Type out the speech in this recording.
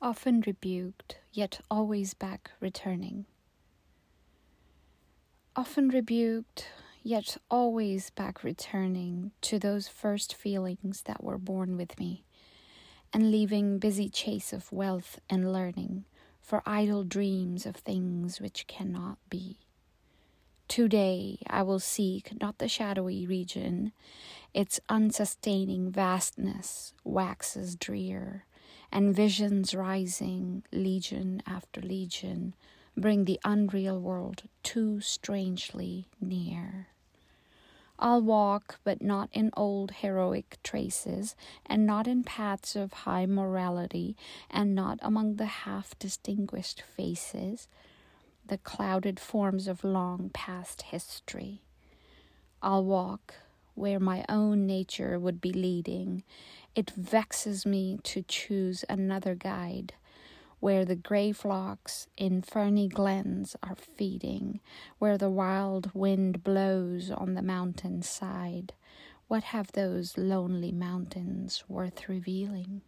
often rebuked, yet always back returning. Often rebuked, yet always back returning to those first feelings that were born with me, and leaving busy chase of wealth and learning for idle dreams of things which cannot be. Today I will seek not the shadowy region, its unsustaining vastness waxes drear and visions rising, legion after legion, bring the unreal world too strangely near. I'll walk, but not in old heroic traces, and not in paths of high morality, and not among the half distinguished faces, the clouded forms of long past history. I'll walk where my own nature would be leading, it vexes me to choose another guide where the grey flocks in ferny glens are feeding, where the wild wind blows on the mountain side. What have those lonely mountains worth revealing?